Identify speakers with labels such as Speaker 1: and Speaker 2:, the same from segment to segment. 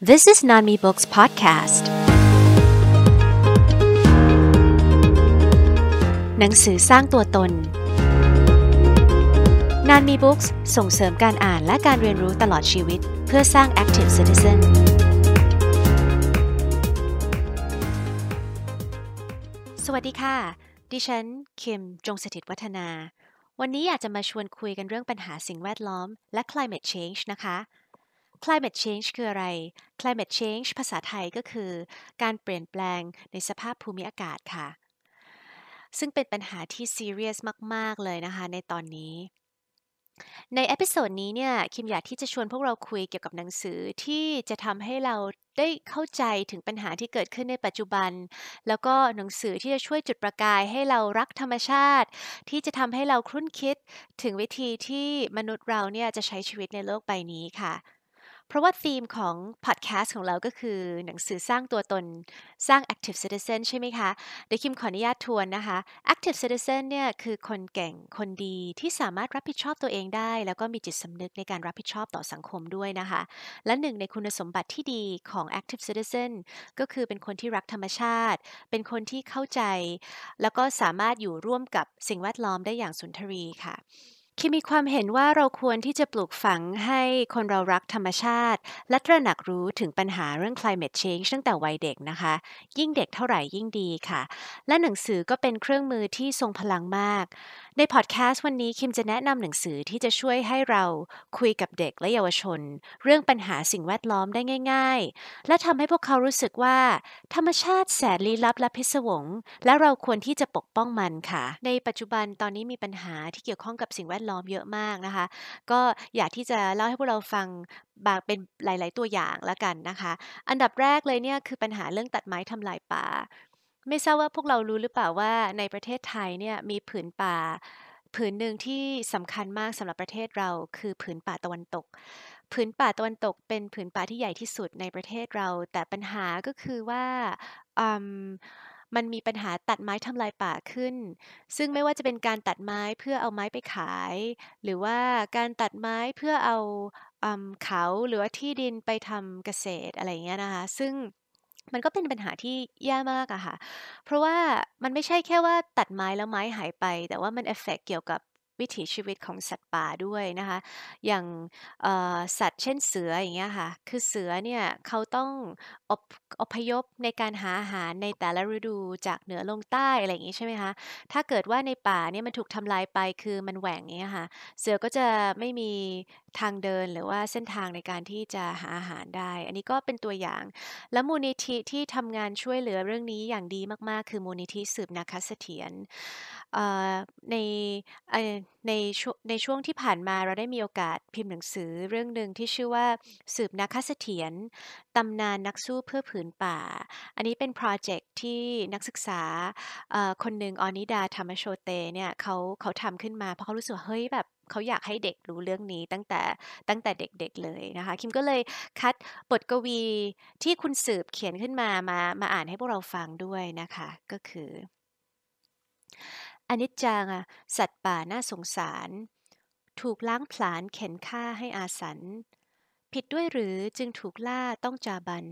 Speaker 1: This is Nanmi Books Podcast หนังสือสร้างตัวตน Nanmi Books ส่งเสริมการอ่านและการเรียนรู้ตลอดชีวิต เพื่อสร้าง Active Citizen สวัสดีค่ะ ดิฉัน คิม จงสถิตวัฒนา วันนี้อยากจะมาชวนคุยกันเรื่องปัญหาสิ่งแวดล้อม และ climate change นะคะ climate change คืออะไร climate change ภาษาไทยก็คือ การเปลี่ยนแปลงในสภาพภูมิอากาศค่ะ ซึ่งเป็นปัญหาที่ serious มาก ๆ เลยนะคะในตอนนี้ ใน episode นี้เนี่ย คิมอยากที่จะชวนพวกเราคุยเกี่ยวกับหนังสือที่จะทำให้เราได้เข้าใจถึงปัญหาที่เกิดขึ้นในปัจจุบัน แล้วก็หนังสือที่จะช่วยจุดประกายให้เรารักธรรมชาติ ที่จะทำให้เราครุ่นคิดถึงวิธีที่มนุษย์เราเนี่ยจะใช้ชีวิตในโลกใบนี้ค่ะ เพราะว่าธีมของพอดแคสต์ของเราก็คือหนังสือสร้างตัวตนสร้าง active citizen ใช่ไหมคะเดี๋ยวคิมขออนุญาตทวนนะคะ active citizen เนี่ยคือคนเก่งคนดีที่สามารถรับผิดชอบตัวเองได้ แล้วก็มีจิตสำนึกในการรับผิดชอบต่อสังคมด้วยนะคะ และหนึ่งในคุณสมบัติที่ดีของ active citizen ก็คือเป็นคนที่รักธรรมชาติ เป็นคนที่เข้าใจ แล้วก็สามารถอยู่ร่วมกับสิ่งแวดล้อมได้อย่างสุนทรีค่ะ คิมมีความเห็นว่าเราควรที่จะปลูกฝังให้คนเรารักธรรมชาติ และตระหนักรู้ถึงปัญหาเรื่อง climate change ตั้งแต่วัยเด็กนะคะ ยิ่งเด็กเท่าไหร่ยิ่งดีค่ะ และหนังสือก็เป็นเครื่องมือที่ทรงพลังมาก ในพอดแคสต์วันนี้คิมจะแนะนำหนังสือที่จะช่วยให้เราคุยกับเด็กและเยาวชน เรื่องปัญหาสิ่งแวดล้อมได้ง่าย ๆ และทำให้พวกเขารู้สึกว่า ธรรมชาติแสนลี้ลับและพิศวง และเราควรที่จะปกป้องมันค่ะ ในปัจจุบันตอนนี้มีปัญหาที่เกี่ยวข้องกับสิ่งแวดล้อมเยอะมากนะคะ ก็อยากที่จะเล่าให้พวกเราฟังบางเป็นหลาย ๆ ตัวอย่างละกันนะคะ อันดับแรกเลยเนี่ยคือปัญหาเรื่องตัดไม้ทำลายป่า ไม่ทราบว่าพวกเรารู้หรือเปล่าว่าในประเทศไทยเนี่ยมีผืนป่า ผืนหนึ่งที่สำคัญมากสำหรับประเทศเราคือผืนป่าตะวันตก ผืนป่าตะวันตกเป็นผืนป่าที่ใหญ่ที่สุดในประเทศเรา แต่ปัญหาก็คือว่าอืมมันมีปัญหาตัดไม้ทำลายป่าขึ้น ซึ่งไม่ว่าจะเป็นการตัดไม้เพื่อเอาไม้ไปขาย หรือว่าการตัดไม้เพื่อเอาเขาหรือว่าที่ดินไปทำเกษตรอะไรอย่างเงี้ยนะคะ ซึ่ง มันก็เป็นปัญหาที่แย่มากอะค่ะ เพราะว่ามันไม่ใช่แค่ว่าตัดไม้แล้วไม้หายไป แต่ว่ามันเอฟเฟกเกี่ยวกับวิถีชีวิตของสัตว์ป่าด้วยนะคะ อย่างสัตว์เช่นเสืออย่างเงี้ยค่ะ คือเสือเนี่ยเขาต้องอพอพยพในการหาอาหารในแต่ละฤดูจากเหนือลงใต้อะไรอย่างงี้ใช่ไหมคะ ถ้าเกิดว่าในป่าเนี่ยมันถูกทำลายไปคือมันแหว่งเงี้ยค่ะ เสือก็จะไม่มีทางเดินหรือว่าเส้นทางในการที่จะหาอาหารได้ อันนี้ก็เป็นตัวอย่าง และมูลนิธิที่ทำงานช่วยเหลือเรื่องนี้อย่างดีมากๆ คือมูลนิธิสืบนาคเสถียรในในช่วงในช่วงที่ผ่านมาเราได้มีโอกาสพิมพ์หนังสือเรื่องหนึ่งที่ชื่อว่าสืบนาคเสถียรตำนานนักสู้เพื่อผืนป่า อันนี้เป็นโปรเจกต์ที่นักศึกษาคนหนึ่งออนิดาธรรมโชเตเนี่ยเขาเขาทำขึ้นมาเพราะเขารู้สึกว่าเฮ้ยแบบ เขาอยากให้เด็กรู้เรื่องนี้ตั้งแต่ตั้งแต่เด็กๆเลยนะคะ คิมก็เลยคัดบทกวีที่คุณสืบเขียนขึ้นมามามาอ่านให้พวกเราฟังด้วยนะคะ ก็คืออนิจจังอะสัตว์ป่าน่าสงสาร ถูกล้างผลาญเข็นฆ่าให้อาสัน ผิดด้วยหรือจึงถูกล่าต้องจาบัน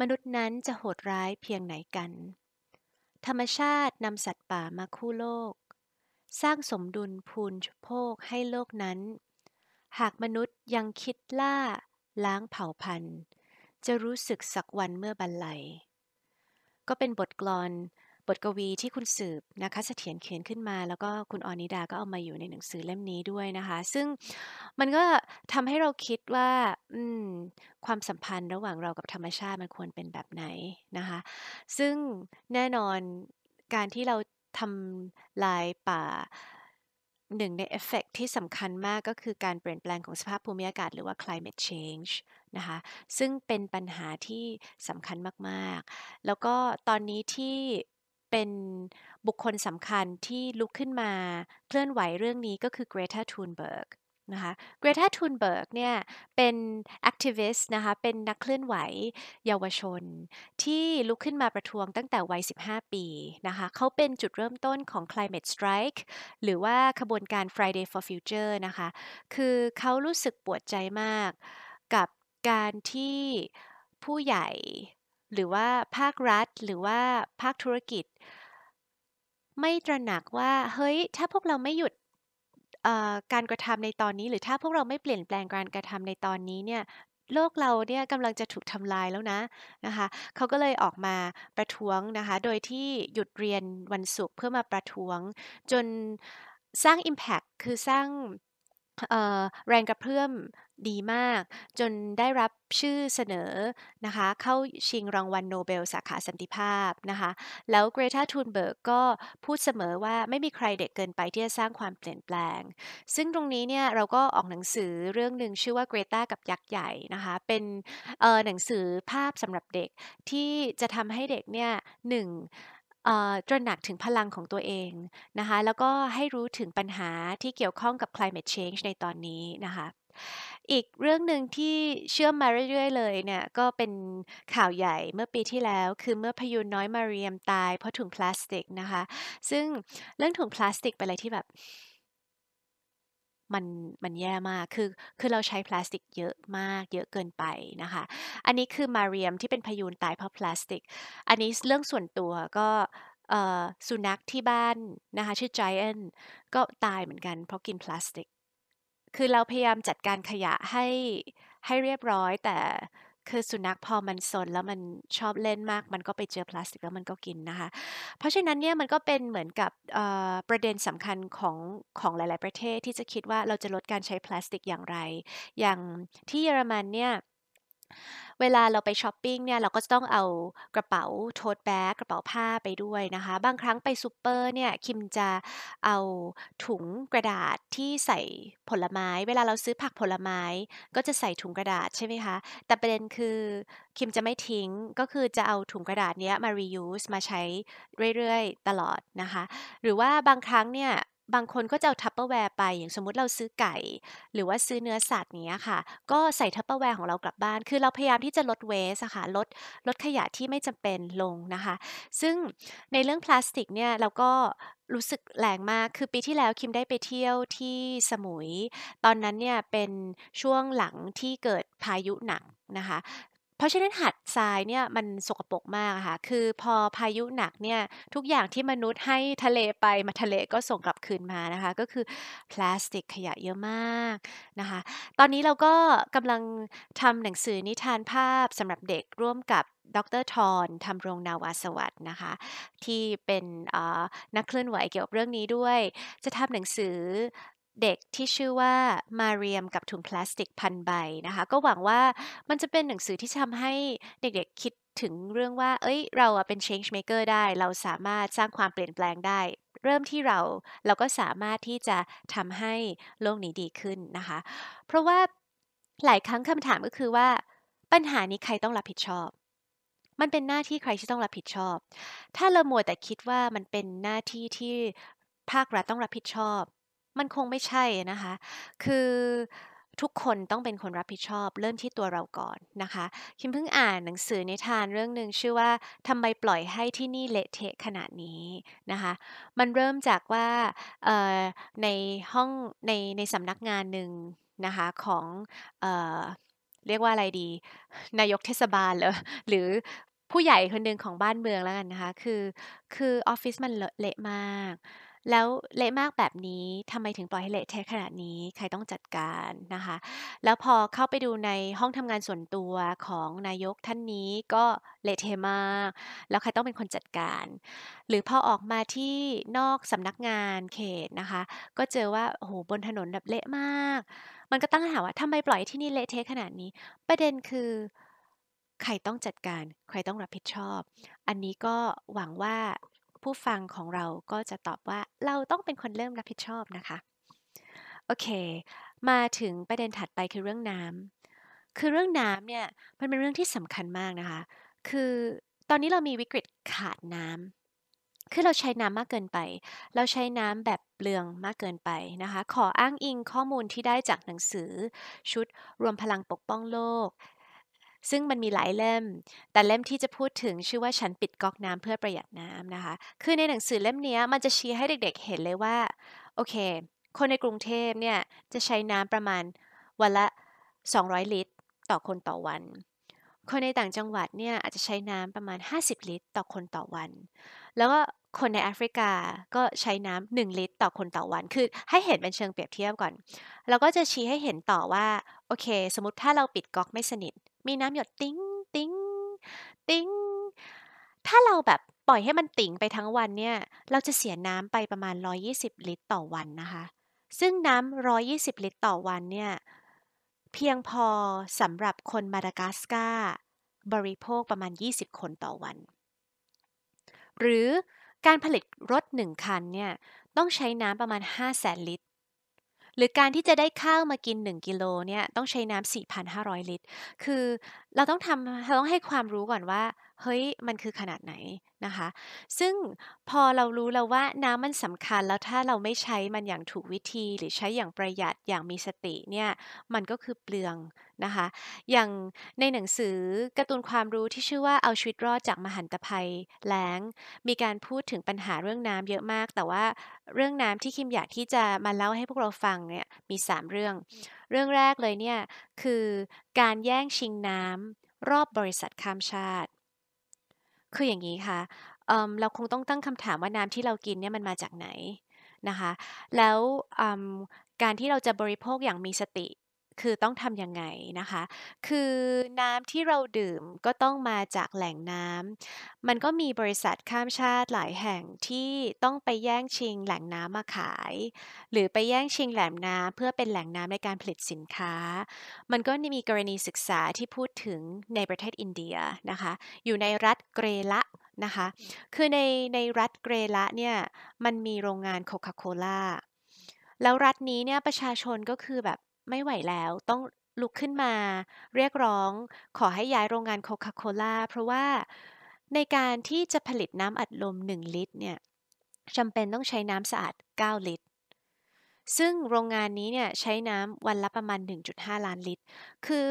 Speaker 1: มนุษย์นั้นจะโหดร้ายเพียงไหนกัน ธรรมชาตินำสัตว์ป่ามาคู่โลก สร้างสมดุลพูนโภคให้โลกนั้น หากมนุษย์ยังคิดล่า ล้างเผ่าพันธุ์ จะรู้สึกสักวันเมื่อบรรลัย ก็เป็นบทกลอน บทกวีที่คุณสืบนะคะเสถียรเขียนขึ้นมา แล้วก็คุณออนิดาก็เอามาอยู่ในหนังสือเล่มนี้ด้วยนะคะ ซึ่งมันก็ทำให้เราคิดว่าอืมความสัมพันธ์ระหว่างเรากับธรรมชาติมันควรเป็นแบบไหนนะคะ ซึ่งแน่นอนการที่เรา ทำลายป่า หนึ่งในเอฟเฟกต์ที่สำคัญมากก็คือการเปลี่ยนแปลงของสภาพภูมิอากาศหรือว่า climate change นะคะซึ่งเป็นปัญหาที่สำคัญมากๆ แล้วก็ตอนนี้ที่เป็นบุคคลสำคัญที่ลุกขึ้นมาเคลื่อนไหวเรื่องนี้ก็คือ Greta Thunberg นะคะ Greta Thunberg เนี่ยเป็น activist นะคะเป็นนักเคลื่อนไหวเยาวชน ที่ลุกขึ้นมาประท้วงตั้งแต่วัย 15 ปีนะคะเขาเป็นจุดเริ่มต้นของ Climate Strike หรือว่าขบวนการ Friday for Future นะคะคือเขารู้สึกปวดใจมากกับการที่ผู้ใหญ่หรือว่าภาครัฐ หรือว่าภาคธุรกิจ ไม่ตระหนักว่า เฮ้ย ถ้าพวกเราไม่หยุด การกระทำในตอนนี้ หรือถ้าพวกเราไม่เปลี่ยนแปลงการกระทำในตอนนี้เนี่ย โลกเราเนี่ยกำลังจะถูกทำลายแล้วนะ นะคะ เขาก็เลยออกมาประท้วงนะคะ โดยที่หยุดเรียนวันศุกร์เพื่อมาประท้วง จนสร้าง Impact คือสร้าง แรงกระเพื่อมดีมาก จนได้รับชื่อเสนอนะคะเข้าชิงรางวัลโนเบลสาขาสันติภาพนะคะแล้วเกรทาทูนเบิร์กก็พูดเสมอว่าไม่มีใครเด็กเกินไปที่จะสร้างความเปลี่ยนแปลง ซึ่งตรงนี้เนี่ยเราก็ออกหนังสือเรื่องหนึ่งชื่อว่าเกรตากับยักษ์ใหญ่นะคะเป็นหนังสือภาพสำหรับเด็กที่จะทำให้เด็กเนี่ยหนึ่ง ตระหนักถึงพลังของตัวเองนะคะ แล้วก็ให้รู้ถึงปัญหาที่เกี่ยวข้องกับ climate change ในตอนนี้นะคะ อีกเรื่องหนึ่งที่เชื่อมมาเรื่อย ๆ เลยเนี่ย ก็เป็นข่าวใหญ่เมื่อปีที่แล้ว คือเมื่อพยูนน้อยมาเรียมตายเพราะถุงพลาสติกนะคะ ซึ่งเรื่องถุงพลาสติกเป็นอะไรที่แบบ มันมันแย่มาก คือคือเราใช้พลาสติกเยอะมาก เยอะเกินไปนะคะ อันนี้คือมาเรียมที่เป็นพยูนตายเพราะพลาสติก อันนี้เรื่องส่วนตัวก็สุนัขที่บ้านนะคะชื่อ Giant ก็ตายเหมือนกันเพราะกินพลาสติก คือเราพยายามจัดการขยะให้ให้เรียบร้อยแต่ คือสุนัขพอมันสนแล้วมันชอบเล่นมาก มันก็ไปเจอพลาสติกแล้วมันก็กินนะคะ เพราะฉะนั้นเนี่ยมันก็เป็นเหมือนกับประเด็นสำคัญของของหลาย ๆ ประเทศที่จะคิดว่าเราจะลดการใช้พลาสติกอย่างไร อย่างที่เยอรมันเนี่ย เวลาเราไปช้อปปิ้งเนี่ยเราก็จะต้องเอากระเป๋า tote bag กระเป๋าผ้าไปด้วยนะคะ บางครั้งไปซูเปอร์เนี่ยคิมจะเอาถุงกระดาษที่ใส่ผลไม้ เวลาเราซื้อผักผลไม้ ก็จะใส่ถุงกระดาษใช่ไหมคะ แต่ประเด็นคือคิมจะไม่ทิ้งก็คือจะเอาถุงกระดาษเนี้ยมา reuse มาใช้เรื่อยๆ ตลอดนะคะ หรือว่าบางครั้งเนี่ย บางคนก็จะเอา Tupperware ไป อย่างสมมติเราซื้อไก่ หรือว่าซื้อเนื้อสัตว์เนี้ยค่ะ ก็ใส่ Tupperware ของเรากลับบ้าน คือเราพยายามที่จะลด waste ค่ะลดลดขยะที่ไม่จำเป็นลงนะคะ ซึ่งในเรื่องพลาสติกเนี่ยเราก็รู้สึกแรงมาก คือปีที่แล้วคิมได้ไปเที่ยวที่สมุย ตอนนั้นเนี่ยเป็นช่วงหลังที่เกิดพายุหนักนะคะ เพราะฉะนั้นหัดทรายเนี่ยมันสกปรกมากค่ะ คือพอพายุหนักเนี่ยทุกอย่างที่มนุษย์ให้ทะเลไปมาทะเลก็ส่งกลับคืนมานะคะ ก็คือพลาสติกขยะเยอะมากนะคะ ตอนนี้เราก็กำลังทำหนังสือนิทานภาพสำหรับเด็กร่วมกับดรทอนทำโรงนาวาสวัสด์นะคะ ที่เป็นนักเคลื่อนไหวเกี่ยวกับเรื่องนี้ด้วย จะทำหนังสือ เด็กที่ชื่อว่ามาเรียมกับถุงพลาสติกพันใบนะคะ ก็หวังว่ามันจะเป็นหนังสือที่ทำให้เด็กๆคิดถึงเรื่องว่า เอ้ย เราเป็น change maker ได้ เราสามารถสร้างความเปลี่ยนแปลงได้ เริ่มที่เรา เราก็สามารถที่จะทำให้โลกนี้ดีขึ้นนะคะ เพราะว่าหลายครั้งคำถามก็คือว่า ปัญหานี้ใครต้องรับผิดชอบ มันเป็นหน้าที่ใครที่ต้องรับผิดชอบ ถ้าเรามัวแต่คิดว่ามันเป็นหน้าที่ที่ภาครัฐต้องรับผิดชอบ มันคงไม่ใช่นะคะ คือทุกคนต้องเป็นคนรับผิดชอบ เริ่มที่ตัวเราก่อนนะคะ คิมเพิ่งอ่านหนังสือนิทานเรื่องหนึ่งชื่อว่าทำไมปล่อยให้ที่นี่เละเทะขนาดนี้นะคะ มันเริ่มจากว่าในห้องในในสำนักงานหนึ่งนะคะของเอเรียกว่าอะไรดี นายกเทศบาลเลยหรือผู้ใหญ่คนหนึ่งของบ้านเมืองแล้วกันนะคะ คือคือออฟฟิศมันเละมาก แล้วเละมากแบบนี้ทำไมถึงปล่อยให้เละเทะขนาดนี้ ใครต้องจัดการนะคะ แล้วพอเข้าไปดูในห้องทำงานส่วนตัวของนายกท่านนี้ก็เละเทะมาก แล้วใครต้องเป็นคนจัดการ หรือพอออกมาที่นอกสำนักงานเขตนะคะ ก็เจอว่าโอ้โหบนถนนแบบเละมาก มันก็ตั้งคำถามว่าทำไมปล่อยที่นี่เละเทะขนาดนี้ ประเด็นคือใครต้องจัดการ ใครต้องรับผิดชอบ อันนี้ก็หวังว่า ผู้ฟังของเราก็จะตอบว่าเราต้องเป็นคนเริ่มรับผิดชอบนะคะ โอเค มาถึงประเด็นถัดไปคือเรื่องน้ำคือเรื่องน้ำเนี่ยมันเป็นเรื่องที่สำคัญมากนะคะ คือตอนนี้เรามีวิกฤตขาดน้ำคือเราใช้น้ำมากเกินไป เราใช้น้ำแบบเปลืองมากเกินไปนะคะ ขออ้างอิงข้อมูลที่ได้จากหนังสือ ชุดรวมพลังปกป้องโลก ซึ่งมันมีหลายเล่ม แต่เล่มที่จะพูดถึงชื่อว่าฉันปิดก๊อกน้ำเพื่อประหยัดน้ำนะคะ คือในหนังสือเล่มนี้มันจะชี้ให้เด็กๆเห็นเลยว่า โอเค คนในกรุงเทพเนี่ยจะใช้น้ำประมาณวันละ 200 ลิตร ต่อคนต่อวัน คนในต่างจังหวัดเนี่ยอาจจะใช้น้ำประมาณ 50 ลิตร ต่อคนต่อวัน แล้วก็คนในแอฟริกาก็ใช้น้ำหนึ่งลิตร ต่อคนต่อวัน คือให้เห็นเป็นเชิงเปรียบเทียบก่อนเราก็จะชี้ให้เห็นต่อว่า โอเค สมมติถ้าเราปิดก๊อกไม่สนิท มีน้ำหยดติ้งติ้งติ้งถ้าเราแบบปล่อยให้มันติ่งไปทั้งวันเนี่ย เราจะเสียน้ำไปประมาณ 120 ลิตรต่อวันนะคะ ซึ่งน้ำ120 ลิตรต่อวันเนี่ย เพียงพอสำหรับคนมาดากัสการ์บริโภคประมาณ 20 คนต่อวัน หรือการผลิตรถหนึ่งคันเนี่ย ต้องใช้น้ำประมาณ5แสนลิตร หรือการที่จะได้ข้าวมากิน 1 กิโลเนี่ยต้องใช้น้ำ 4,500 ลิตร คือเราต้องทำเราต้องให้ความรู้ก่อนว่า เฮ้ย มันคือขนาดไหนนะคะ ซึ่งพอเรารู้แล้วว่าน้ำมันสำคัญแล้วถ้าเราไม่ใช้มันอย่างถูกวิธี หรือใช้อย่างประหยัดอย่างมีสติเนี่ย มันก็คือเปลือง นะคะ อย่างในหนังสือการ์ตูนความรู้ที่ชื่อว่าเอาชีวิตรอดจากมหันตภัยแล้ง มีการพูดถึงปัญหาเรื่องน้ำเยอะมาก แต่ว่าเรื่องน้ำที่คิมอยากที่จะมาเล่าให้พวกเราฟังเนี่ยมี 3 เรื่อง เรื่องแรกเลยเนี่ยคือการแย่งชิงน้ำรอบบริษัทข้ามชาติ คืออย่างนี้ค่ะเเราคงต้องตั้งคำถามว่าน้ำที่เรากินเนี่ยมันมาจากไหนนะคะ แล้วการที่เราจะบริโภคอย่างมีสติ คือต้องทำยังไงนะคะ คือน้ำที่เราดื่มก็ต้องมาจากแหล่งน้ำมันก็มีบริษัทข้ามชาติหลายแห่งที่ต้องไปแย่งชิงแหล่งน้ำมาขาย หรือไปแย่งชิงแหล่งน้ำเพื่อเป็นแหล่งน้ำในการผลิตสินค้า มันก็มีกรณีศึกษาที่พูดถึงในประเทศอินเดียนะคะ อยู่ในรัฐเกรละนะคะ คือในในรัฐเกรละเนี่ยมันมีโรงงานโคคาโคล่าแล้วรัฐนี้เนี่ยประชาชนก็คือแบบ ไม่ไหวแล้วต้องลุกขึ้นมา เรียกร้อง ขอให้ย้ายโรงงานโคคาโคล่าเพราะว่าในการที่จะผลิตน้ำอัดลม 1 ลิตรเนี่ยจำเป็นต้องใช้น้ำสะอาด 9 ลิตร ซึ่งโรงงานนี้เนี่ยใช้น้ำวันละประมาณ 1.5 ล้านลิตร คือ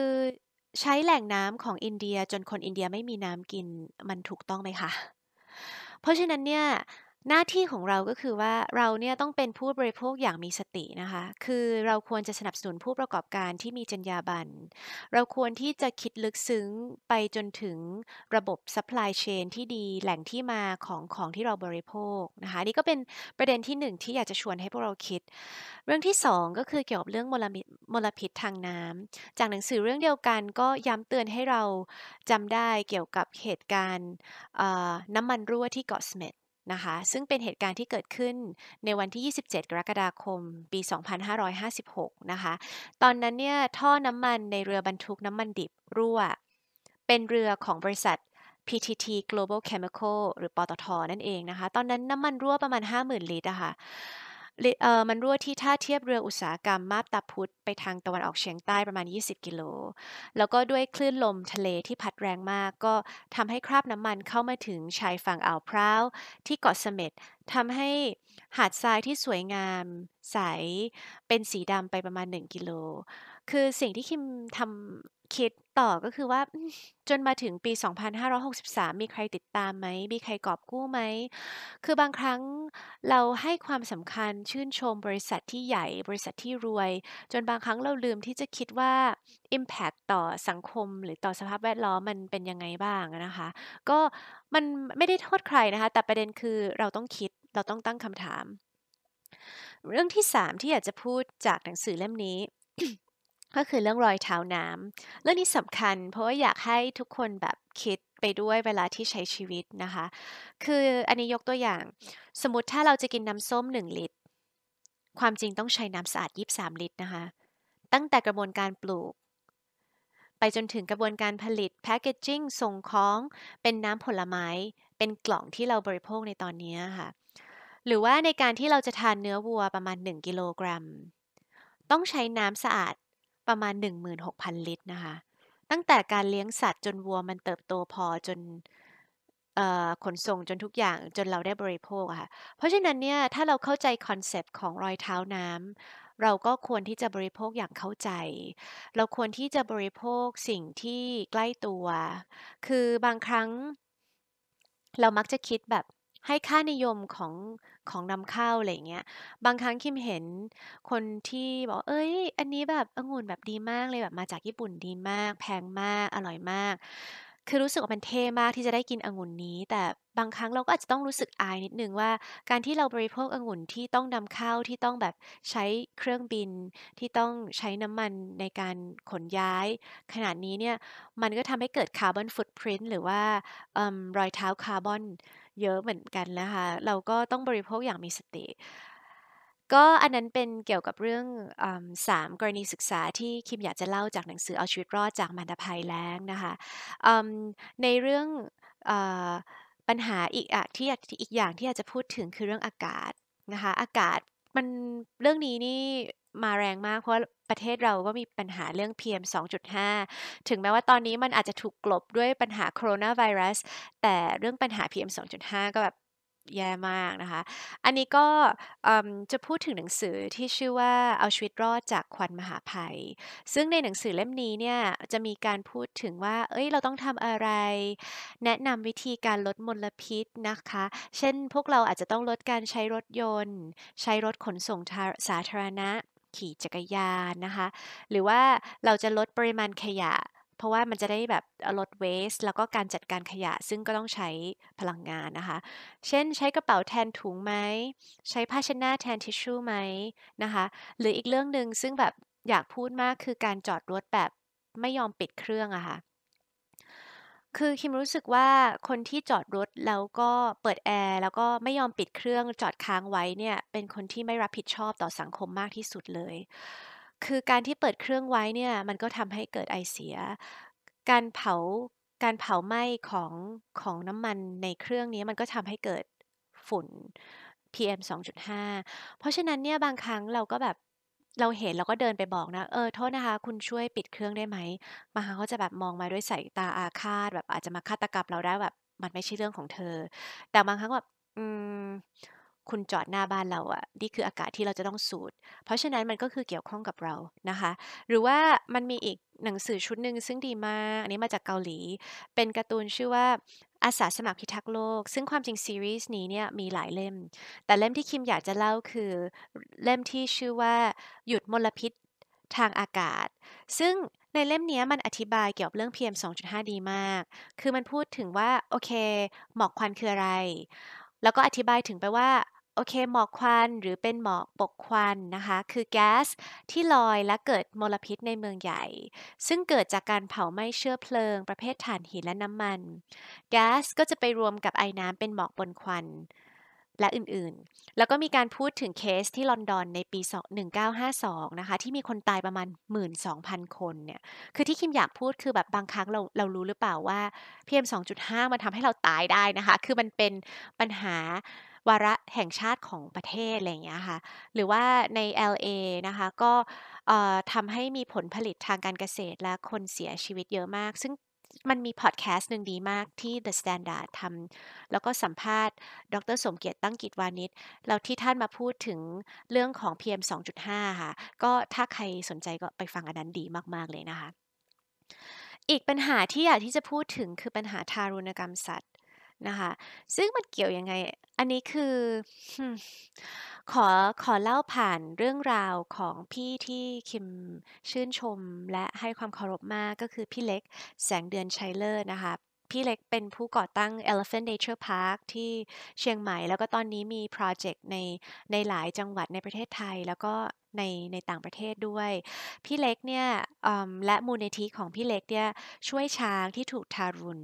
Speaker 1: ใช้แหล่งน้ำของอินเดียจนคนอินเดียไม่มีน้ำกินมันถูกต้องไหมคะ เพราะฉะนั้นเนี่ย หน้าที่ของเราก็คือว่าเราเนี่ยต้องเป็นผู้บริโภคอย่างมีสตินะคะ คือเราควรจะสนับสนุนผู้ประกอบการที่มีจรรยาบรรณ เราควรที่จะคิดลึกซึ้งไปจนถึงระบบ supply chain ที่ดีแหล่งที่มาของของที่เราบริโภคนะคะนี่ก็เป็นประเด็นที่หนึ่งที่อยากจะชวนให้พวกเราคิด เรื่องที่สองก็คือเกี่ยวกับเรื่องมลมลพิษทางน้ำจากหนังสือเรื่องเดียวกันก็ย้ำเตือนให้เราจำได้เกี่ยวกับเหตุการณ์น้ำมันรั่วที่เกาะเสม็ด นะคะ ซึ่งเป็นเหตุการณ์ที่เกิดขึ้นในวันที่ 27 กรกฎาคม ปี 2556 นะคะ ตอนนั้นเนี่ยท่อน้ำมันในเรือบรรทุกน้ำมันดิบรั่ว เป็นเรือของบริษัท PTT Global Chemical หรือปตทนั่นเองนะคะ ตอนนั้นน้ำมันรั่วประมาณ 50,000 ลิตรอะค่ะ เอ่อมันรั่วที่ท่าเทียบเรืออุตสาหกรรมมาบตาพุธไปทางตะวันออกเฉียงใต้ประมาณ 20 กิโล แล้วก็ด้วยคลื่นลมทะเลที่พัดแรงมาก ก็ทำให้คราบน้ำมันเข้ามาถึงชายฝั่งอ่าวพร้าวที่เกาะเสม็ดทำให้หาดทรายที่สวยงามใสเป็นสีดำไปประมาณ 1 กิโล คือสิ่งที่คิมทำคิด ต่อก็คือว่า จนมาถึงปี 2563 มีใครติดตามไหม มีใครกอบกู้ไหม คือบางครั้งเราให้ความสำคัญชื่นชมบริษัทที่ใหญ่ บริษัทที่รวย จนบางครั้งเราลืมที่จะคิดว่า impact ต่อสังคมหรือต่อสภาพแวดล้อมมันเป็นยังไงบ้างนะคะ ก็มันไม่ได้โทษใครนะคะ แต่ประเด็นคือเราต้องคิด เราต้องตั้งคำถาม เรื่องที่ 3 ที่อยากจะพูดจากหนังสือเล่มนี้ ก็คือเรื่องรอยเท้าน้ำเรื่องนี้สำคัญ เพราะว่าอยากให้ทุกคนแบบคิดไปด้วยเวลาที่ใช้ชีวิตนะคะ คืออันนี้ยกตัวอย่าง สมมติถ้าเราจะกินน้ำส้ม 1 ลิตร ความจริงต้องใช้น้ำสะอาด 23 ลิตรนะคะ ตั้งแต่กระบวนการปลูก ไปจนถึงกระบวนการผลิตแพคเกจจิ้งส่งของ เป็นน้ำผลไม้ เป็นกล่องที่เราบริโภคในตอนนี้ค่ะ หรือว่าในการที่เราจะทานเนื้อวัวประมาณ 1 กิโลกรัม ต้องใช้น้ำสะอาด ประมาณ 16,000 ลิตรนะคะ ตั้งแต่การเลี้ยงสัตว์จนวัวมันเติบโตพอจนขนส่งจนทุกอย่างจนเราได้บริโภคค่ะ เพราะฉะนั้นเนี่ยถ้าเราเข้าใจ concept ของรอยเท้าน้ำเราก็ควรที่จะบริโภคอย่างเข้าใจ เราควรที่จะบริโภคสิ่งที่ใกล้ตัว คือบางครั้งเรามักจะคิดแบบ ให้ค่านิยมของของนำเข้าอะไรเงี้ย บางครั้งคิมเห็นคนที่บอก เอ้ย อันนี้แบบองุ่นแบบดีมากเลยแบบมาจากญี่ปุ่นดีมาก แพงมาก อร่อยมาก คือรู้สึกว่ามันเท่มากที่จะได้กินองุ่นนี้ แต่บางครั้งเราก็อาจจะต้องรู้สึกอายนิดนึงว่า การที่เราบริโภคองุ่นที่ต้องนำเข้าที่ต้องแบบใช้เครื่องบิน ที่ต้องใช้น้ำมันในการขนย้าย ขนาดนี้เนี่ยมันก็ทำให้เกิด Carbon Footprint หรือว่าอรอยเท้าคาร์บอนเยอะเหมือนกันนะคะ เราก็ต้องบริโภคอย่างมีสติ ก็อันนั้นเป็นเกี่ยวกับเรื่องอ3กรณีศึกษาที่คิมอยากจะเล่าจากหนังสือเอาชีวิตรอดจากมันดาภัยแล้งนะคะในเรื่องอปัญหาอีกอะที่อยากอีกอย่างที่อยากจะพูดถึงคือเรื่องอากาศนะคะอากาศมันเรื่องนี้นี่มาแรงมากเพราะประเทศเราก็มีปัญหาเรื่อง PM 2.5 ถึงแม้ว่าตอนนี้มันอาจจะถูกกลบด้วยปัญหาโคโรนาไวรัสแต่เรื่องปัญหา PM 2.5 ก็แบบ แย่มากนะคะ อันนี้ก็จะพูดถึงหนังสือที่ชื่อว่าเอาชีวิตรอดจากควันมหาภัย ซึ่งในหนังสือเล่มนี้เนี่ยจะมีการพูดถึงว่าเฮ้ยเราต้องทำอะไร แนะนำวิธีการลดมลพิษนะคะ เช่นพวกเราอาจจะต้องลดการใช้รถยนต์ ใช้รถขนส่งาสาธารณะ ขี่จักรยานนะคะ หรือว่าเราจะลดปริมาณขยะ เพราะว่ามันจะได้แบบลด waste แล้วก็การจัดการขยะซึ่งก็ต้องใช้พลังงานนะคะ เช่นใช้กระเป๋าแทนถุงไหม ใช้ผ้าเช็ดหน้าแทนทิชชู่ไหมนะคะ หรืออีกเรื่องหนึ่งซึ่งแบบอยากพูดมากคือการจอดรถแบบไม่ยอมปิดเครื่องอะค่ะคือคิมรู้สึกว่าคนที่จอดรถแล้วก็เปิดแอร์แล้วก็ไม่ยอมปิดเครื่องจอดค้างไว้เนี่ยเป็นคนที่ไม่รับผิดชอบต่อสังคมมากที่สุดเลย คือการที่เปิดเครื่องไว้เนี่ยมันก็ทำให้เกิดไอเสีย การเผา การเผาไหม้ของของน้ำมันในเครื่องนี้มันก็ทำให้เกิดฝุ่น PM 2.5 เพราะฉะนั้นเนี่ยบางครั้งเราก็แบบเราเห็นเราก็เดินไปบอกนะ"เออโทษนะคะ คุณช่วยปิดเครื่องได้ไหม?"บาเขาจะแบบมองมาด้วยสายตาอาฆาตแบบอาจจะมาฆาตกรรมเราได้แบบ มันไม่ใช่เรื่องของเธอ แต่บางครั้งแบบอืม คุณจอดหน้าบ้านเราอะนี่คืออากาศที่เราจะต้องสูด เพราะฉะนั้นมันก็คือเกี่ยวข้องกับเรานะคะ หรือว่ามันมีอีกหนังสือชุดหนึ่งซึ่งดีมาก อันนี้มาจากเกาหลี เป็นการ์ตูนชื่อว่าอาสาสมัครพิทักษ์โลก ซึ่งความจริงซีรีส์นี้เนี่ยมีหลายเล่ม แต่เล่มที่คิมอยากจะเล่าคือเล่มที่ชื่อว่าหยุดมลพิษทางอากาศ ซึ่งในเล่มนี้มันอธิบายเกี่ยวกับเรื่อง PM 2.5 ดีมาก คือมันพูดถึงว่า โอเค หมอกควันคืออะไร แล้วก็อธิบายถึงไปว่า โอเคหมอกควันหรือเป็นหมอกปกควันนะคะ คือแก๊สที่ลอยและเกิดมลพิษในเมืองใหญ่ ซึ่งเกิดจากการเผาไหม้เชื้อเพลิง ประเภทถ่านหินและน้ำมัน แก๊สก็จะไปรวมกับไอน้ำเป็นหมอกปนควันและอื่นๆ แล้วก็มีการพูดถึงเคสที่ลอนดอนในปี 1952 นะคะ ที่มีคนตายประมาณ 12,000 คนเนี่ย คือที่คิมอยากพูดคือแบบบางครั้งเราเรารู้หรือเปล่าว่า PM 2.5 มันทำให้เราตายได้นะคะ คือมันเป็นปัญหา วาระแห่งชาติของประเทศอะไรอย่างเงี้ยค่ะ หรือว่าใน LA นะคะ ก็เอ่อทำให้มีผลผลิตทางการเกษตรและคนเสียชีวิตเยอะมาก ซึ่งมันมีพอดแคสต์หนึ่งดีมากที่ The Standard ทำแล้วก็สัมภาษณ์ ดร.สมเกียรติตั้งกิจวานิชแล้วที่ท่านมาพูดถึงเรื่องของ PM 2.5 ค่ะ ก็ถ้าใครสนใจก็ไปฟังอันนั้นดีมาก ๆ เลยนะคะ อีกปัญหาที่อยากที่จะพูดถึงคือปัญหาทารุณกรรมสัตว์ นะคะ ซึ่งมันเกี่ยวยังไง อันนี้คือขอขอเล่าผ่านเรื่องราวของพี่ที่คิมชื่นชมและให้ความเคารพมากก็คือพี่เล็กแสงเดือนชัยเลิศนะคะพี่เล็กเป็นผู้ก่อตั้ง Elephant Nature Park ที่เชียงใหม่ แล้วก็ตอนนี้มีพรเจกต์ในในหลายจังหวัดในประเทศไทย แล้วก็ในในต่างประเทศด้วย พี่เล็กเนี่ยและมูลนิธิของพี่เล็กเนี่ยช่วยช้างที่ถูกทารุณ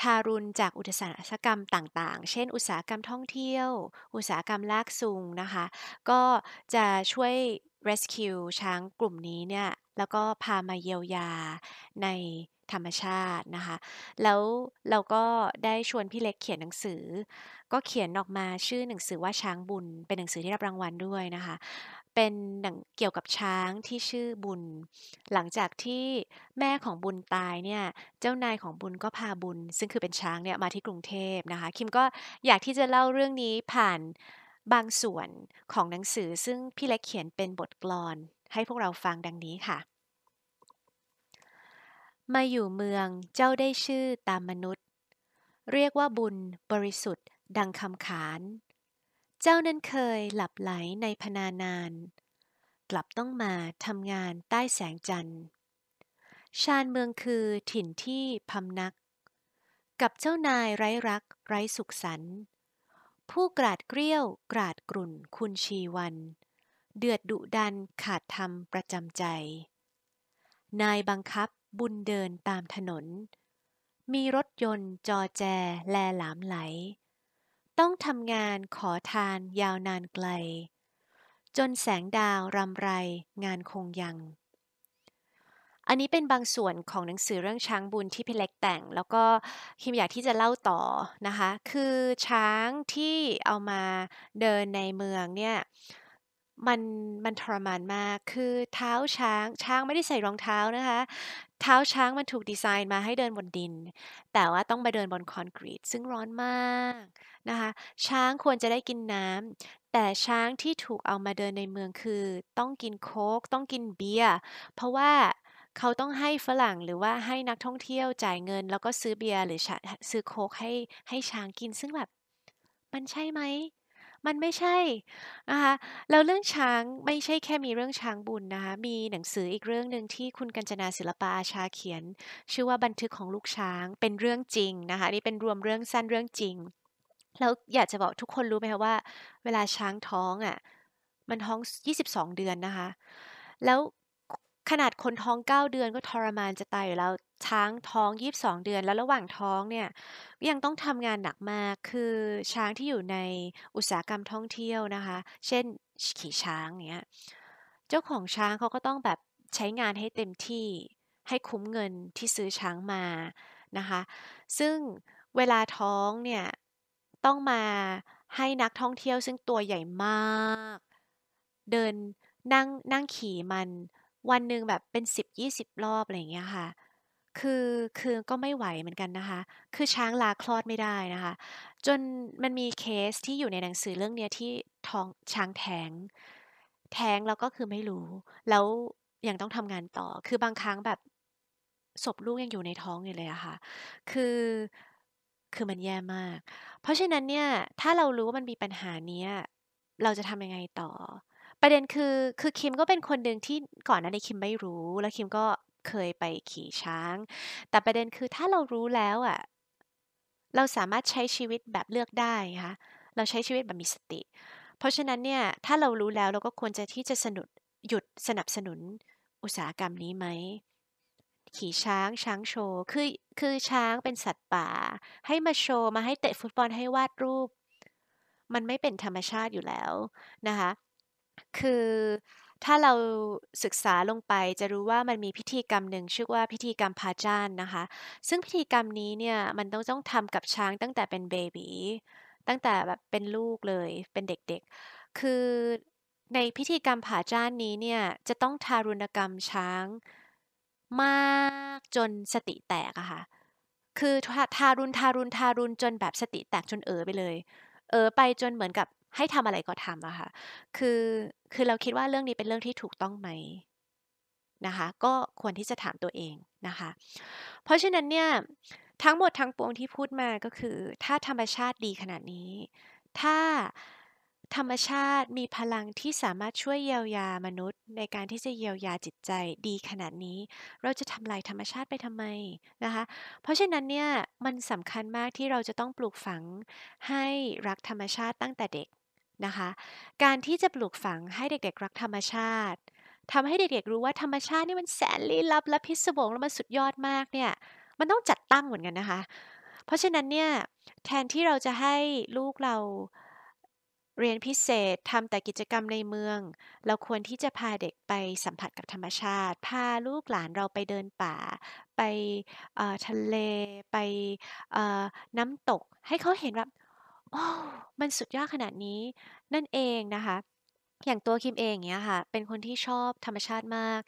Speaker 1: ทารุณจากอุตสาหกรรมต่างๆ เช่น อุตสาหกรรมท่องเที่ยว อุตสาหกรรมลากจูงนะคะ ก็จะช่วย rescue ช้างกลุ่มนี้เนี่ยแล้วก็พามาเยียวยาในธรรมชาตินะคะ แล้วเราก็ได้ชวนพี่เล็กเขียนหนังสือ ก็เขียนออกมาชื่อหนังสือว่าช้างบุญ เป็นหนังสือที่รับรางวัลด้วยนะคะ เป็นหนังเกี่ยวกับช้างที่ชื่อบุญ หลังจากที่แม่ของบุญตายเนี่ย เจ้านายของบุญก็พาบุญ ซึ่งคือเป็นช้างเนี่ยมาที่กรุงเทพนะคะ คิมก็อยากที่จะเล่าเรื่องนี้ผ่านบางส่วนของหนังสือ ซึ่งพี่เล็กเขียนเป็นบทกลอน ให้พวกเราฟังดังนี้ค่ะ มาอยู่เมืองเจ้าได้ชื่อตามมนุษย์ เรียกว่าบุญบริสุทธิ์ดังคำขาน เจ้านั้นเคยหลับไหลในพนานาน กลับต้องมาทำงานใต้แสงจันทร์ ชานเมืองคือถิ่นที่พำนัก กับเจ้านายไร้รักไร้สุขสัน ผู้กราดเกลี้ยวกราดกรุ่นคุณชีวัน เดือดดุดันขาดธรรมประจำใจ นายบังคับบุญเดินตามถนน มีรถยนต์จอแจแลหลามไหล ต้องทำงานขอทานยาวนานไกล จนแสงดาวรำไร งานคงยัง อันนี้เป็นบางส่วนของหนังสือเรื่องช้างบุญที่พี่เล็กแต่ง แล้วก็คิมอยากที่จะเล่าต่อนะคะ คือช้างที่เอามาเดินในเมืองเนี่ย มัน มันทรมานมาก คือเท้าช้าง ช้างไม่ได้ใส่รองเท้านะคะ เท้าช้างมันถูกดีไซน์มาให้เดินบนดิน แต่ว่าต้องมาเดินบนคอนกรีต ซึ่งร้อนมากนะคะ ช้างควรจะได้กินน้ำ แต่ช้างที่ถูกเอามาเดินในเมืองคือ ต้องกินโค้ก ต้องกินเบียร์ เพราะว่าเขาต้องให้ฝรั่งหรือว่าให้นักท่องเที่ยวจ่ายเงิน แล้วก็ซื้อเบียร์หรือชาซื้อโค้กให้ ให้ช้างกิน ซึ่งแบบ มันใช่ไหม มันไม่ใช่นะคะแล้วเรื่องช้างไม่ใช่แค่มีเรื่องช้างบุญนะคะมีหนังสืออีกเรื่องหนึ่งที่คุณกัญจนาศิลปะอาชาเขียน ชื่อว่าบันทึกของลูกช้างเป็นเรื่องจริงนะคะนี่เป็นรวมเรื่องสั้นเรื่องจริงแล้วอยากจะบอกทุกคนรู้ไหมคะว่า เวลาช้างท้องอะ่ะมันท้อง 22 เดือนนะคะ แล้ว ขนาดคนท้อง 9 เดือนก็ทรมานจะตายอยู่แล้ว ช้างท้อง 22 เดือน แล้วระหว่างท้องเนี่ยยังต้องทำงานหนักมาก คือช้างที่อยู่ในอุตสาหกรรมท่องเที่ยวนะคะ เช่นขี่ช้างเงี้ยเจ้าของช้างเขาก็ต้องแบบใช้งานให้เต็มที่ให้คุ้มเงินที่ซื้อช้างมานะคะ ซึ่งเวลาท้องเนี่ยต้องมาให้นักท่องเที่ยวซึ่งตัวใหญ่มาก เดินนั่งนั่งขี่มัน วันหนึ่งแบบเป็น 10-20 รอบ อะไรอย่างเงี้ยค่ะ คือ คือก็ไม่ไหวเหมือนกันนะคะ คือช้างลาคลอดไม่ได้นะคะ จนมันมีเคสที่อยู่ในหนังสือเรื่องเนี้ยที่ท้องช้างแท้ง แท้งแล้วก็คือไม่รู้ แล้วยังต้องทำงานต่อ คือบางครั้งแบบศพลูกยังอยู่ในท้องอยู่เลยอะค่ะ คือ คือมันแย่มาก เพราะฉะนั้นเนี่ย ถ้าเรารู้ว่ามันมีปัญหาเนี้ย เราจะทำยังไงต่อ ประเด็นคือคือคิมก็เป็นคนหนึ่งที่ก่อนหน้านี้คิมไม่รู้ แล้วคิมก็เคยไปขี่ช้าง แต่ประเด็นคือถ้าเรารู้แล้วอะเราสามารถใช้ชีวิตแบบเลือกได้นะคะเราใช้ชีวิตแบบมีสติ เพราะฉะนั้นเนี่ยถ้าเรารู้แล้วเราก็ควรจะที่จะสนุดหยุดสนับสนุนอุตสาหกรรมนี้ไหมขี่ช้างช้างโชว์คือคือช้างเป็นสัตว์ป่า ให้มาโชว์มาให้เตะฟุตบอลให้วาดรูป มันไม่เป็นธรรมชาติอยู่แล้วนะคะ คือถ้าเราศึกษาลงไปจะรู้ว่ามันมีพิธีกรรมหนึ่งชื่อว่าพิธีกรรมพาจานนะคะ ซึ่งพิธีกรรมนี้เนี่ยมันต้องต้องทำกับช้างตั้งแต่เป็นเบบีตั้งแต่แบบเป็นลูกเลยเป็นเด็กๆ คือในพิธีกรรมผาจ้านนี้เนี่ยจะต้องทารุณกรรมช้างมากจนสติแตกอะค่ะ คือทารุณทารุณทารุณจนแบบสติแตกจนเออไปเลย เออไปจนเหมือนกับ ให้ทำอะไรก็ทำอะค่ะ คือคือเราคิดว่าเรื่องนี้เป็นเรื่องที่ถูกต้องไหมนะคะก็ควรที่จะถามตัวเองนะคะ เพราะฉะนั้นเนี่ยทั้งหมดทั้งปวงที่พูดมาก็คือ ถ้าธรรมชาติดีขนาดนี้ ถ้าธรรมชาติมีพลังที่สามารถช่วยเยียวยามนุษย์ ในการที่จะเยียวยาจิตใจดีขนาดนี้ เราจะทำลายธรรมชาติไปทำไมนะคะ เพราะฉะนั้นเนี่ยมันสำคัญมากที่เราจะต้องปลูกฝังให้รักธรรมชาติตั้งแต่เด็ก นะคะ การที่จะปลูกฝังให้เด็กๆ รักธรรมชาติทำให้เด็กๆ รู้ว่าธรรมชาตินี่มันแสนลี้ลับและพิศวงและมันสุดยอดมากเนี่ย มันต้องจัดตั้งเหมือนกันนะคะ เพราะฉะนั้นเนี่ยแทนที่เราจะให้ลูกเราเรียนพิเศษทำแต่กิจกรรมในเมือง เราควรที่จะพาเด็กไปสัมผัสกับธรรมชาติ พาลูกหลานเราไปเดินป่า ไปทะเล ไปน้ำตก ให้เขาเห็นว่า โอ้ มันสุดยอดขนาดนี้ นั่นเองนะคะ อย่างตัวคิมเองเงี้ยค่ะ เป็นคนที่ชอบธรรมชาติมาก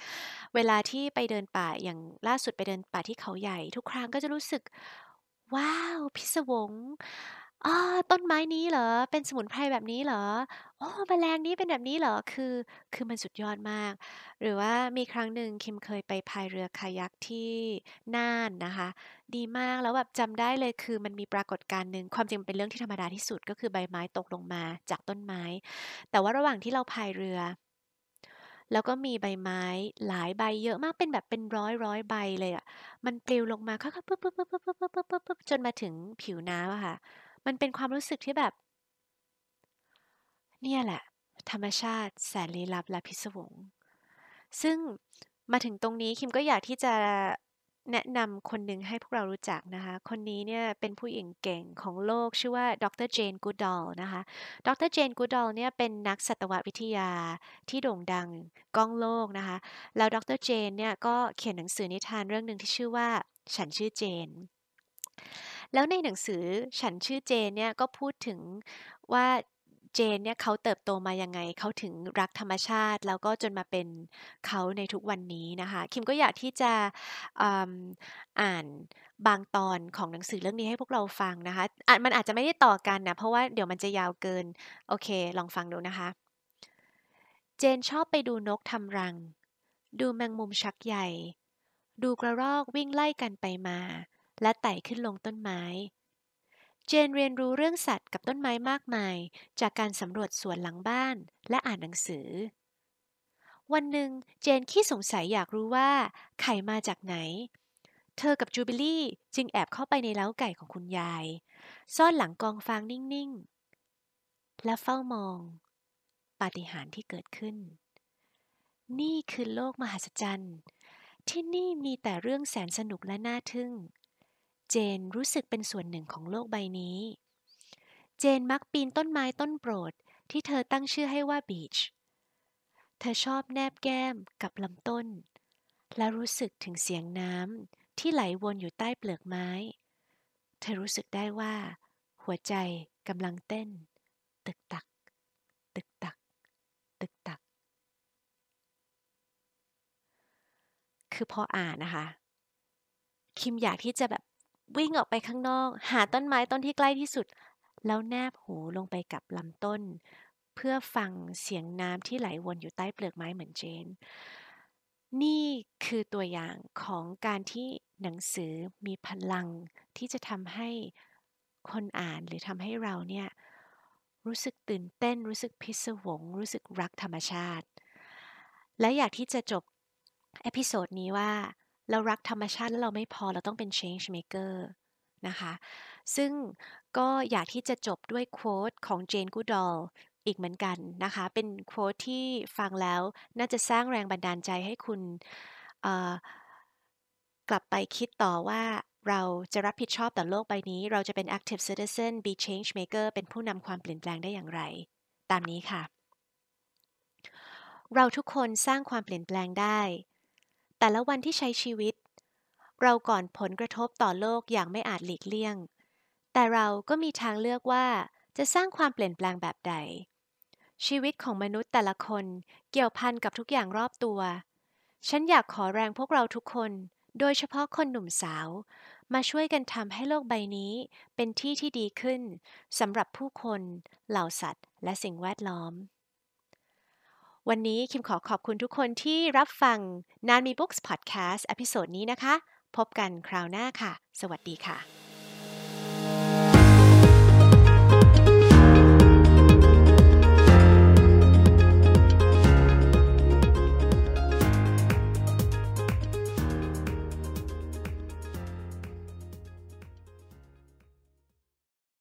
Speaker 1: เวลาที่ไปเดินป่า อย่างล่าสุดไปเดินป่าที่เขาใหญ่ ทุกครั้งก็จะรู้สึก ว้าว พิศวง ต้นไม้นี้เหรอ?เป็นสมุนไพรแบบนี้เหรอ?อ้อแมลงนี้เป็นแบบนี้เหรอ?คือ คือมันสุดยอดมาก หรือว่ามีครั้งหนึ่งคิมเคยไปพายเรือคายักที่น่านนะคะ ดีมาก แล้วแบบจำได้เลย คือมันมีปรากฏการณ์หนึ่ง ความจริงมันเป็นเรื่องที่ธรรมดาที่สุด ก็คือใบไม้ตกลงมาจากต้นไม้ แต่ว่าระหว่างที่เราพายเรือ แล้วก็มีใบไม้หลายใบเยอะมาก เป็นแบบเป็นร้อยร้อยใบเลยอะ มันปลิวลงมา ค่อย ๆ ปุ๊บ ๆ ๆ ๆ ๆ ๆ ๆ ๆ จนมาถึงผิวน้ำอะค่ะ มันเป็นความรู้สึกที่แบบ เนี่ยแหละ ธรรมชาติแสนลี้ลับและพิศวง ซึ่งมาถึงตรงนี้คิมก็อยากที่จะแนะนำคนหนึ่งให้พวกเรารู้จักนะคะ คนนี้เนี่ยเป็นผู้หญิงเก่งของโลกชื่อว่าดรเจนกูดอลนะคะ ดรเจนกูดอลเนี่ยเป็นนักสัตววิทยาที่โด่งดังก้องโลกนะคะ แล้วดรเจนเนี่ยก็เขียนหนังสือนิทานเรื่องหนึ่งที่ชื่อว่า ฉันชื่อเจน แล้วในหนังสือฉันชื่อเจนเนี่ยก็พูดถึงว่าเจนเนี่ยเขาเติบโตมายังไง เขาถึงรักธรรมชาติ แล้วก็จนมาเป็นเขาในทุกวันนี้นะคะ คิมก็อยากที่จะอ่านบางตอนของหนังสือเรื่องนี้ให้พวกเราฟังนะคะะมันอาจจะไม่ได้ต่อกันนะ เพราะว่าเดี๋ยวมันจะยาวเกิน โอเค ลองฟังดูนะคะ เจนชอบไปดูนกทำรัง ดูแมงมุมชักใหญ่ ดูกระรอกวิ่งไล่กันไปมา และไต่ขึ้นลงต้นไม้ เจนเรียนรู้เรื่องสัตว์กับต้นไม้มากมาย จากการสำรวจสวนหลังบ้านและอ่านหนังสือ วันหนึ่งเจนขี้สงสัยอยากรู้ว่าไข่มาจากไหน เธอกับจูบิลี่จึงแอบเข้าไปในเล้าไก่ของคุณยาย ซ่อนหลังกองฟางนิ่งๆ และเฝ้ามอง ปาฏิหาริย์ที่เกิดขึ้น นี่คือโลกมหัศจรรย์ที่นี่มีแต่เรื่องแสนสนุกและน่าทึ่ง จนรู้สึกเป็นส่วนหนึ่งของโลกใบนี้ เจนมักปีนต้นไม้ต้นโปรดที่เธอตั้งชื่อให้ว่าบีช เธอชอบแนบแก้มกับลำต้น และรู้สึกถึงเสียงน้ำที่ไหลวนอยู่ใต้เปลือกไม้ เธอรู้สึกได้ว่า หัวใจกำลังเต้น ตึกตัก ตึกตัก ตึกตัก คือพออ่านนะคะ คิมอยากที่จะแบบ วิ่งออกไปข้างนอก หาต้นไม้ต้นที่ใกล้ที่สุด แล้วแนบหูลงไปกับลำต้น เพื่อฟังเสียงน้ำที่ไหลวนอยู่ใต้เปลือกไม้เหมือนเจน นี่คือตัวอย่างของการที่หนังสือมีพลังที่จะทำให้คนอ่านหรือทำให้เราเนี่ยรู้สึกตื่นเต้น รู้สึกพิศวง รู้สึกรักธรรมชาติ และอยากที่จะจบเอพิโซดนี้ว่า เรารักธรรมชาติแล้วเราไม่พอเราต้องเป็น change maker นะคะซึ่งก็อยากที่จะจบด้วยโค้ดของเจนกูดอลอีกเหมือนกันนะคะ เป็นโค้ดที่ฟังแล้วน่าจะสร้างแรงบันดาลใจให้คุณกลับไปคิดต่อว่าเราจะรับผิดชอบต่อโลกใบนี้ เราจะเป็น active citizen be change maker เป็นผู้นำความเปลี่ยนแปลงได้อย่างไร ตามนี้ค่ะ เราทุกคนสร้างความเปลี่ยนแปลงได้ แต่ละวันที่ใช้ชีวิต เราก่อนผลกระทบต่อโลกอย่างไม่อาจหลีกเลี่ยง แต่เราก็มีทางเลือกว่าจะสร้างความเปลี่ยนแปลงแบบใด ชีวิตของมนุษย์แต่ละคนเกี่ยวพันกับทุกอย่างรอบตัว ฉันอยากขอแรงพวกเราทุกคน โดยเฉพาะคนหนุ่มสาว มาช่วยกันทำให้โลกใบนี้เป็นที่ที่ดีขึ้นสำหรับผู้คน เหล่าสัตว์ และสิ่งแวดล้อม วันนี้คิมขอขอบคุณทุกคนที่รับฟังนานมีบุ๊กส์พอดแคสต์ episode นี้นะคะ พบกันคราวหน้าค่ะ สวัสดีค่ะ